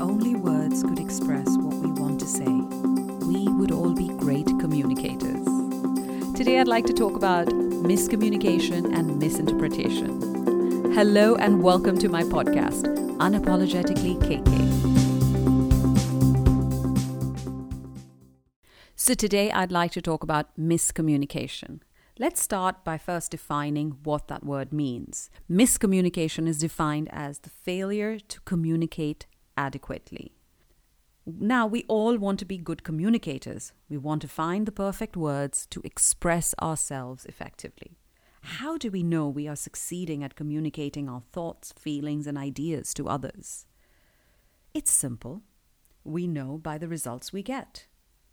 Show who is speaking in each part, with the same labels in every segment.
Speaker 1: only words could express what we want to say, we would all be great communicators. Today, I'd like to talk about miscommunication and misinterpretation. Hello, and welcome to my podcast, Unapologetically KK. So, today I'd like to talk about miscommunication. Let's start by first defining what that word means. Miscommunication is defined as the failure to communicate adequately. Now, we all want to be good communicators. We want to find the perfect words to express ourselves effectively. How do we know we are succeeding at communicating our thoughts, feelings, and ideas to others? It's simple. We know by the results we get.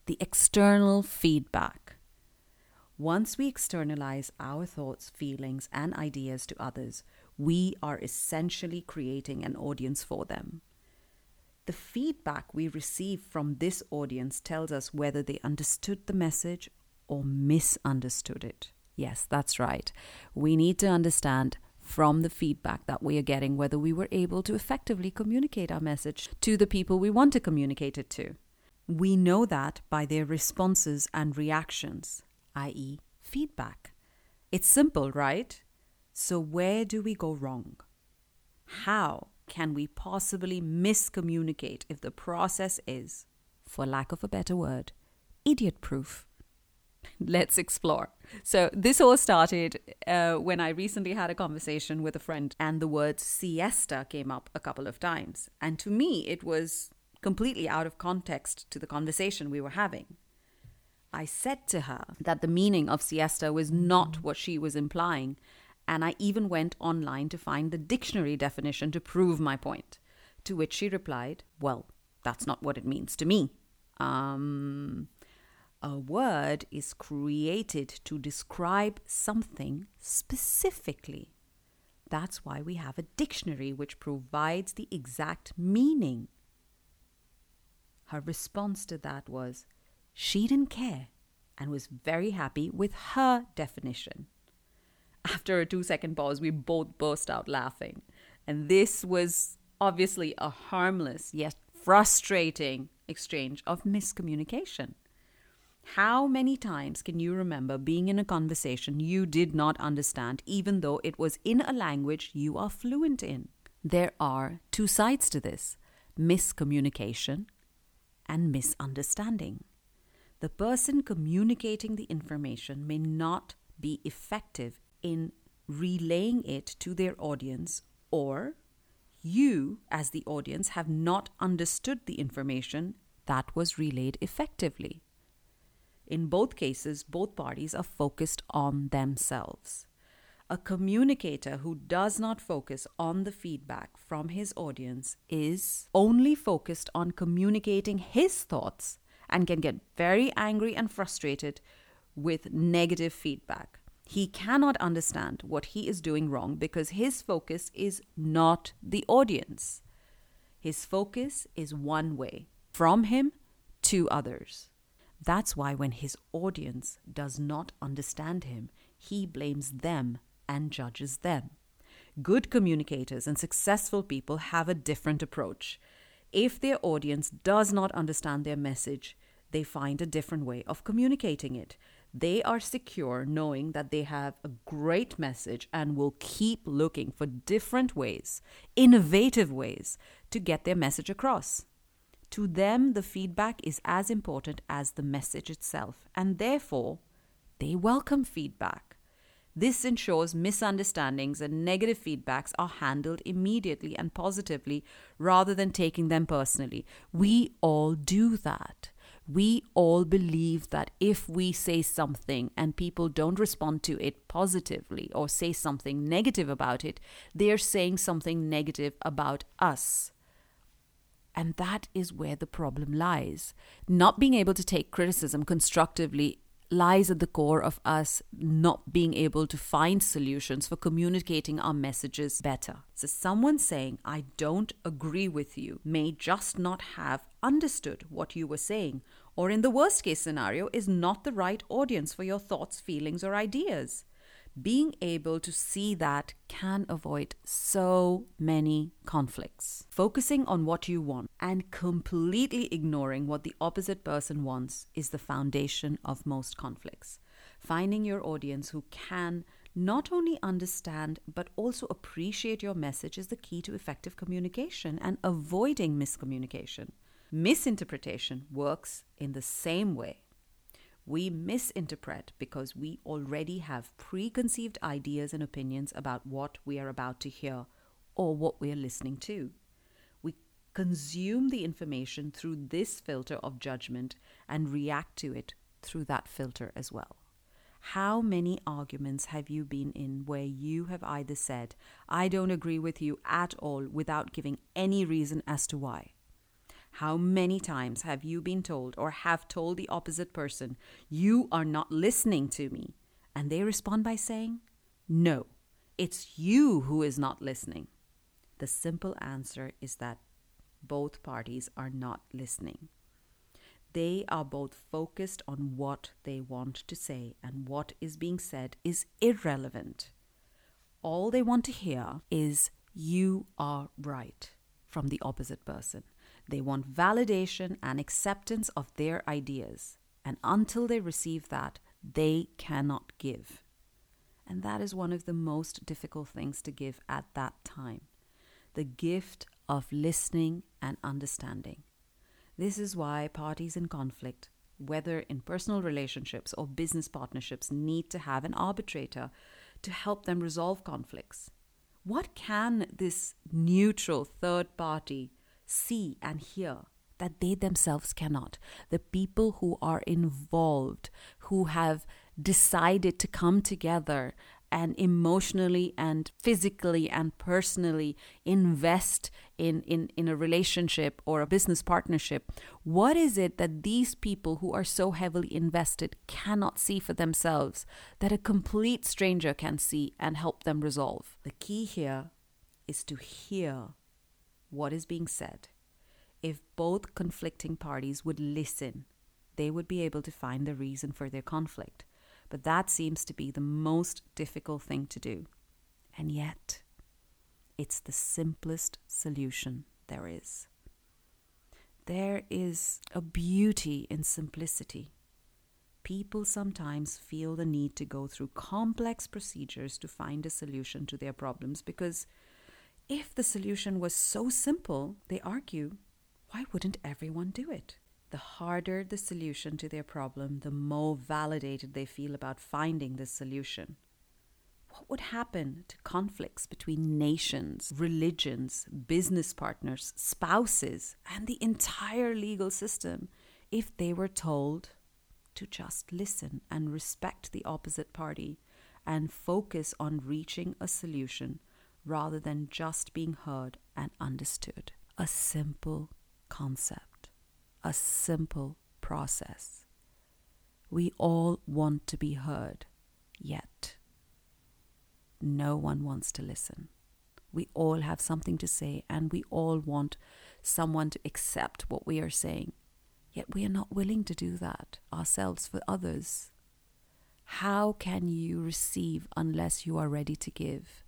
Speaker 1: The external feedback. Once we externalize our thoughts, feelings, and ideas to others, we are essentially creating an audience for them. The feedback we receive from this audience tells us whether they understood the message or misunderstood it. Yes, that's right. We need to understand from the feedback that we are getting whether we were able to effectively communicate our message to the people we want to communicate it to. We know that by their responses and reactions i.e., feedback. It's simple, right? So, where do we go wrong? How can we possibly miscommunicate if the process is, for lack of a better word, idiot proof? Let's explore. So, this all started uh, when I recently had a conversation with a friend, and the word siesta came up a couple of times. And to me, it was completely out of context to the conversation we were having. I said to her that the meaning of siesta was not what she was implying, and I even went online to find the dictionary definition to prove my point. To which she replied, Well, that's not what it means to me. Um, a word is created to describe something specifically. That's why we have a dictionary which provides the exact meaning. Her response to that was, she didn't care and was very happy with her definition. After a two second pause, we both burst out laughing. And this was obviously a harmless yet frustrating exchange of miscommunication. How many times can you remember being in a conversation you did not understand, even though it was in a language you are fluent in? There are two sides to this miscommunication and misunderstanding. The person communicating the information may not be effective in relaying it to their audience, or you, as the audience, have not understood the information that was relayed effectively. In both cases, both parties are focused on themselves. A communicator who does not focus on the feedback from his audience is only focused on communicating his thoughts and can get very angry and frustrated with negative feedback. He cannot understand what he is doing wrong because his focus is not the audience. His focus is one way from him to others. That's why when his audience does not understand him, he blames them and judges them. Good communicators and successful people have a different approach. If their audience does not understand their message, they find a different way of communicating it. They are secure knowing that they have a great message and will keep looking for different ways, innovative ways, to get their message across. To them, the feedback is as important as the message itself, and therefore, they welcome feedback. This ensures misunderstandings and negative feedbacks are handled immediately and positively rather than taking them personally. We all do that. We all believe that if we say something and people don't respond to it positively or say something negative about it, they're saying something negative about us. And that is where the problem lies. Not being able to take criticism constructively lies at the core of us not being able to find solutions for communicating our messages better. So, someone saying, I don't agree with you, may just not have understood what you were saying, or in the worst case scenario, is not the right audience for your thoughts, feelings, or ideas. Being able to see that can avoid so many conflicts. Focusing on what you want and completely ignoring what the opposite person wants is the foundation of most conflicts. Finding your audience who can not only understand but also appreciate your message is the key to effective communication and avoiding miscommunication. Misinterpretation works in the same way. We misinterpret because we already have preconceived ideas and opinions about what we are about to hear or what we are listening to. We consume the information through this filter of judgment and react to it through that filter as well. How many arguments have you been in where you have either said, I don't agree with you at all, without giving any reason as to why? How many times have you been told or have told the opposite person, You are not listening to me? And they respond by saying, No, it's you who is not listening. The simple answer is that both parties are not listening. They are both focused on what they want to say, and what is being said is irrelevant. All they want to hear is, You are right, from the opposite person. They want validation and acceptance of their ideas. And until they receive that, they cannot give. And that is one of the most difficult things to give at that time the gift of listening and understanding. This is why parties in conflict, whether in personal relationships or business partnerships, need to have an arbitrator to help them resolve conflicts. What can this neutral third party see and hear that they themselves cannot? The people who are involved, who have decided to come together and emotionally and physically and personally invest in, in, in a relationship or a business partnership, what is it that these people who are so heavily invested cannot see for themselves that a complete stranger can see and help them resolve? The key here is to hear what is being said. If both conflicting parties would listen, they would be able to find the reason for their conflict. But that seems to be the most difficult thing to do. And yet, it's the simplest solution there is. There is a beauty in simplicity. People sometimes feel the need to go through complex procedures to find a solution to their problems because if the solution was so simple, they argue, why wouldn't everyone do it? The harder the solution to their problem, the more validated they feel about finding the solution. What would happen to conflicts between nations, religions, business partners, spouses, and the entire legal system if they were told to just listen and respect the opposite party and focus on reaching a solution rather than just being heard and understood? A simple concept a simple process. We all want to be heard, yet no one wants to listen. We all have something to say, and we all want someone to accept what we are saying, yet we are not willing to do that ourselves for others. How can you receive unless you are ready to give?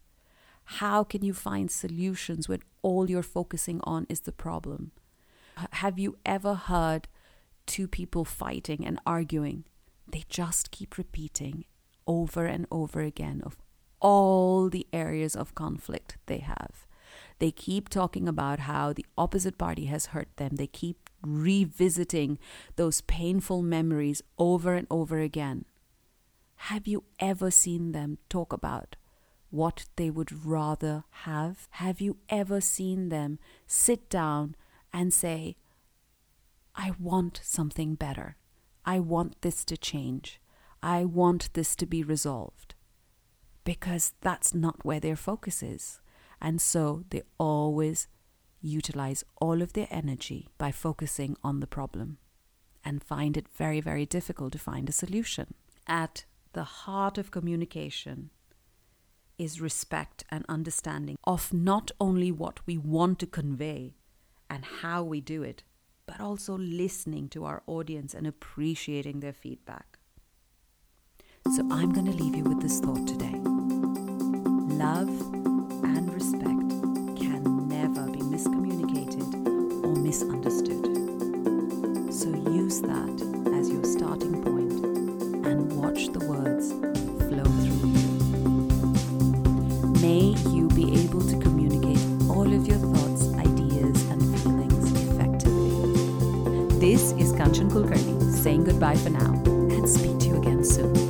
Speaker 1: How can you find solutions when all you're focusing on is the problem? Have you ever heard two people fighting and arguing? They just keep repeating over and over again of all the areas of conflict they have. They keep talking about how the opposite party has hurt them. They keep revisiting those painful memories over and over again. Have you ever seen them talk about what they would rather have? Have you ever seen them sit down and say, I want something better. I want this to change. I want this to be resolved. Because that's not where their focus is. And so they always utilize all of their energy by focusing on the problem and find it very, very difficult to find a solution. At the heart of communication is respect and understanding of not only what we want to convey, and how we do it, but also listening to our audience and appreciating their feedback. So I'm going to leave you with this thought today. Love and respect can never be miscommunicated or misunderstood. So use that as your starting point and watch the words flow through you. May Kulkarni saying goodbye for now and speak to you again soon.